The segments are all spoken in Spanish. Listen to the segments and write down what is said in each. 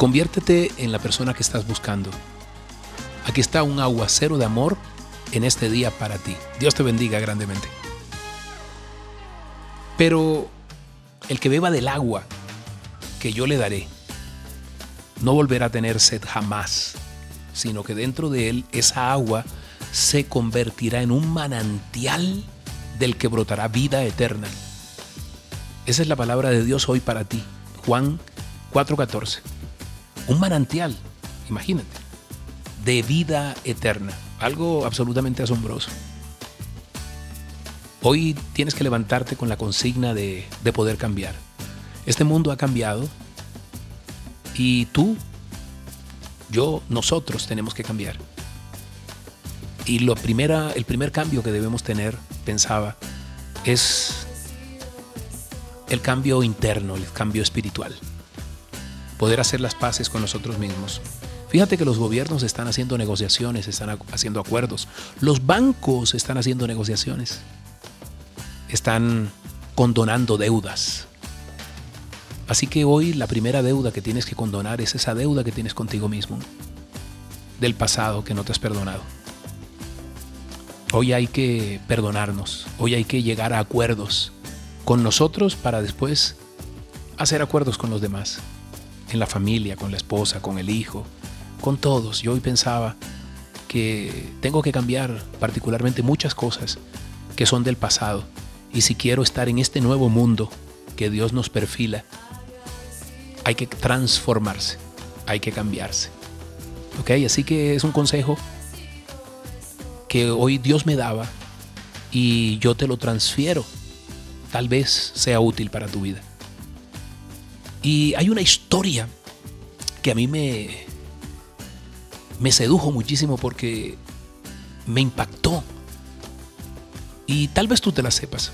Conviértete en la persona que estás buscando. Aquí está un aguacero de amor en este día para ti. Dios te bendiga grandemente. Pero el que beba del agua que yo le daré, no volverá a tener sed jamás, sino que dentro de él esa agua se convertirá en un manantial del que brotará vida eterna. Esa es la palabra de Dios hoy para ti. Juan 4:14. Un manantial, imagínate, de vida eterna. Algo absolutamente asombroso. Hoy tienes que levantarte con la consigna de, de poder cambiar. Este mundo ha cambiado y tú, yo, nosotros tenemos que cambiar. Y lo primera, el primer cambio que debemos tener, pensaba, es el cambio interno, el cambio espiritual. Poder hacer las paces con nosotros mismos. Fíjate que los gobiernos están haciendo negociaciones, están haciendo acuerdos. Los bancos están haciendo negociaciones. Están condonando deudas. Así que hoy la primera deuda que tienes que condonar es esa deuda que tienes contigo mismo, del pasado que no te has perdonado. Hoy hay que perdonarnos, hoy hay que llegar a acuerdos con nosotros para después hacer acuerdos con los demás, en la familia, con la esposa, con el hijo, con todos. Yo hoy pensaba que tengo que cambiar particularmente muchas cosas que son del pasado y si quiero estar en este nuevo mundo que Dios nos perfila, hay que transformarse, hay que cambiarse. ¿Ok? Así que es un consejo que hoy Dios me daba y yo te lo transfiero. Tal vez sea útil para tu vida. Y hay una historia que a mí me, me sedujo muchísimo porque me impactó. Y tal vez tú te la sepas,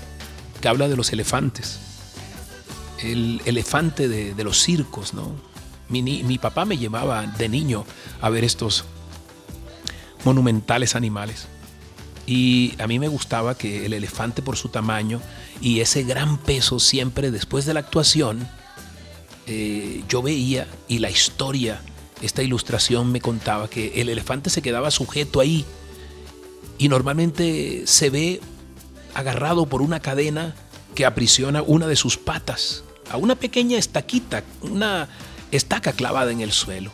que habla de los elefantes el elefante de, los circos, ¿no? Mi, mi, papá me llevaba de niño a ver estos monumentales animales. Y a mí me gustaba que el elefante por su tamaño y ese gran peso siempre después de la actuación, eh, yo veía y la historia, esta ilustración me contaba que el elefante se quedaba sujeto ahí y normalmente se ve agarrado por una cadena que aprisiona una de sus patas a una pequeña estaquita, una estaca clavada en el suelo.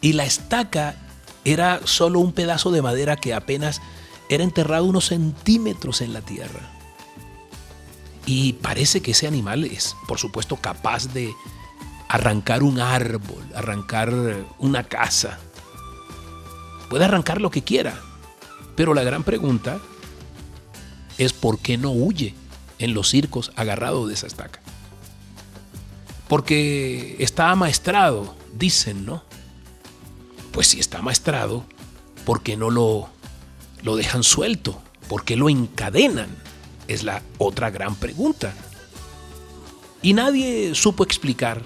Y la estaca era solo un pedazo de madera que apenas era enterrado unos centímetros en la tierra. Y parece que ese animal es, por supuesto, capaz de arrancar un árbol, arrancar una casa. Puede arrancar lo que quiera. Pero la gran pregunta es por qué no huye en los circos agarrado de esa estaca porque está amaestrado, dicen, ¿no? Pues si está amaestrado, ¿por qué no lo, lo dejan suelto? ¿Por qué lo encadenan? Es la otra gran pregunta. Y nadie supo explicar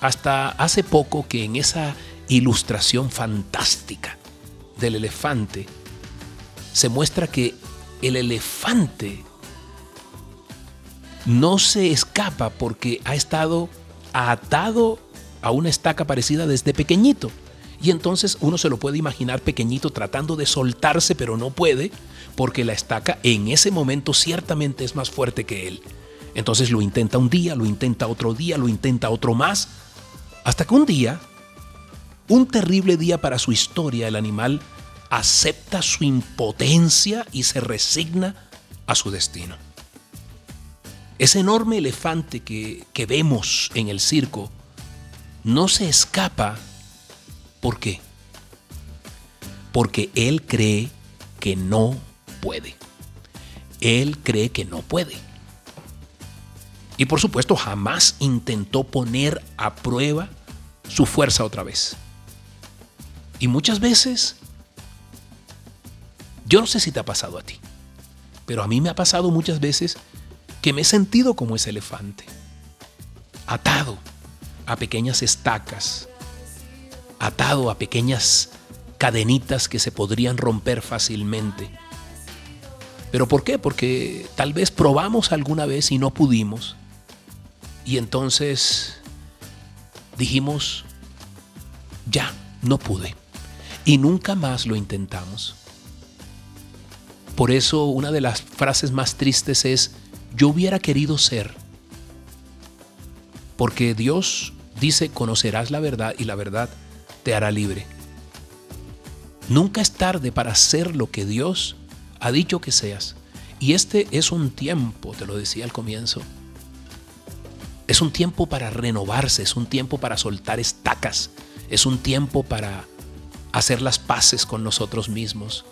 hasta hace poco que en esa ilustración fantástica del elefante se muestra que el elefante no se escapa porque ha estado atado a una estaca parecida desde pequeñito. Y entonces uno se lo puede imaginar pequeñito tratando de soltarse, pero no puede, porque la estaca en ese momento ciertamente es más fuerte que él. Entonces lo intenta un día, lo intenta otro día, lo intenta otro más, hasta que un día, un terrible día para su historia, el animal acepta su impotencia y se resigna a su destino. Ese enorme elefante que, vemos en el circo no se escapa. ¿Por qué? Porque él cree que no puede. Él cree que no puede. Y por supuesto jamás intentó poner a prueba su fuerza otra vez. Y muchas veces, yo no sé si te ha pasado a ti, pero a mí me ha pasado muchas veces que me he sentido como ese elefante, atado a pequeñas estacas, atado a pequeñas cadenitas que se podrían romper fácilmente. ¿Pero por qué? Porque tal vez probamos alguna vez y no pudimos. Y entonces dijimos, ya, no pude. Y nunca más lo intentamos. Por eso una de las frases más tristes es, yo hubiera querido ser. Porque Dios dice, conocerás la verdad y la verdad te hará libre. Nunca es tarde para ser lo que Dios ha dicho que seas. Y este es un tiempo, te lo decía al comienzo, es un tiempo para renovarse, es un tiempo para soltar estacas, es un tiempo para hacer las paces con nosotros mismos,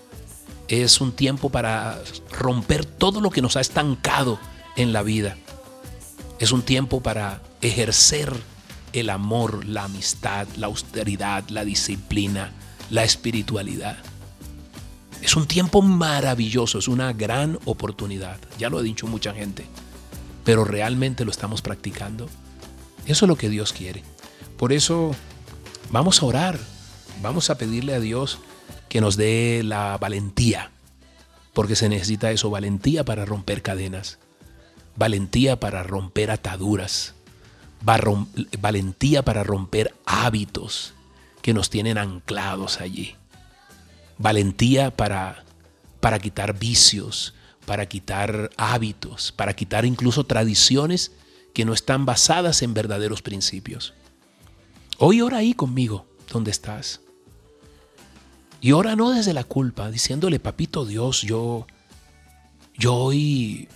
es un tiempo para romper todo lo que nos ha estancado en la vida, es un tiempo para ejercer el amor, la amistad, la austeridad, la disciplina, la espiritualidad. Es un tiempo maravilloso, es una gran oportunidad, ya lo ha dicho mucha gente pero realmente lo estamos practicando. Eso es lo que Dios quiere. Por eso vamos a orar, vamos a pedirle a Dios que nos dé la valentía, porque se necesita eso, valentía para romper cadenas, valentía para romper ataduras, valentía para romper hábitos que nos tienen anclados allí, valentía para, para quitar vicios, para quitar hábitos, para quitar incluso tradiciones que no están basadas en verdaderos principios. Hoy ora ahí conmigo, donde estás. Y ora no desde la culpa, diciéndole, papito Dios, yo, yo hoy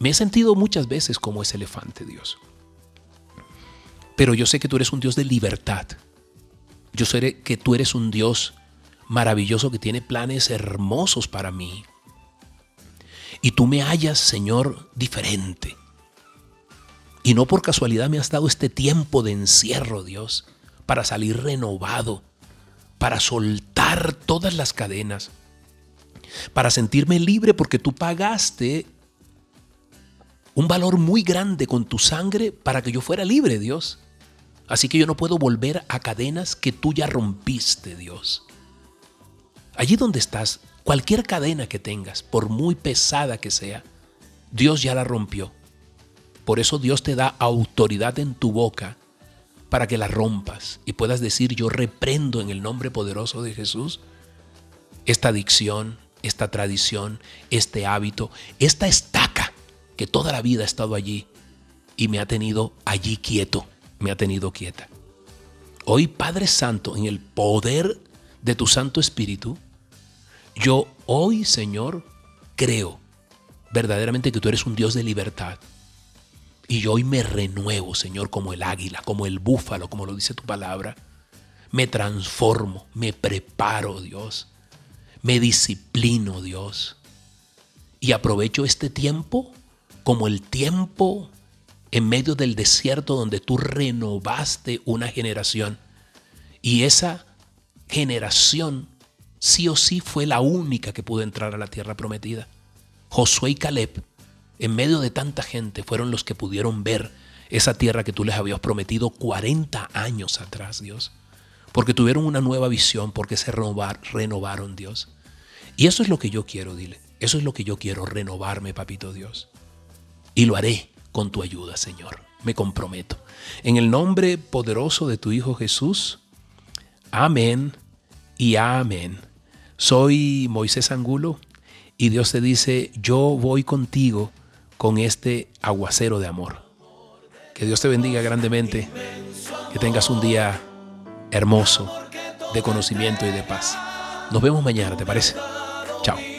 me he sentido muchas veces como ese elefante, Dios. Pero yo sé que tú eres un Dios de libertad. Yo sé que tú eres un Dios maravilloso que tiene planes hermosos para mí, y tú me hallas, Señor, diferente. Y no por casualidad me has dado este tiempo de encierro, Dios, para salir renovado, para soltar todas las cadenas, para sentirme libre porque tú pagaste un valor muy grande con tu sangre para que yo fuera libre, Dios. Así que yo no puedo volver a cadenas que tú ya rompiste, Dios. Allí donde estás, Cualquier cadena que tengas, por muy pesada que sea, Dios ya la rompió. Por eso Dios te da autoridad en tu boca para que la rompas y puedas decir yo reprendo en el nombre poderoso de Jesús esta adicción, esta tradición, este hábito, esta estaca que toda la vida ha estado allí y me ha tenido allí quieto, me ha tenido quieta. Hoy Padre Santo, en el poder de tu Santo Espíritu, yo hoy, Señor, creo verdaderamente que tú eres un Dios de libertad. Y yo hoy me renuevo, Señor, como el águila, como el búfalo, como lo dice tu palabra. Me transformo, me preparo, Dios. Me disciplino, Dios. Y aprovecho este tiempo como el tiempo en medio del desierto donde tú renovaste una generación. Y esa generación sí o sí fue la única que pudo entrar a la tierra prometida. Josué y Caleb, en medio de tanta gente, fueron los que pudieron ver esa tierra que tú les habías prometido 40 años atrás, Dios. Porque tuvieron una nueva visión, porque se renovaron, Dios. Y eso es lo que yo quiero, dile. Eso es lo que yo quiero, renovarme, papito Dios. Y lo haré con tu ayuda, Señor. Me comprometo. En el nombre poderoso de tu Hijo Jesús. Amén y amén. Soy Moisés Angulo y Dios te dice, yo voy contigo con este aguacero de amor. Que Dios te bendiga grandemente, que tengas un día hermoso de conocimiento y de paz. Nos vemos mañana, ¿te parece? Chao.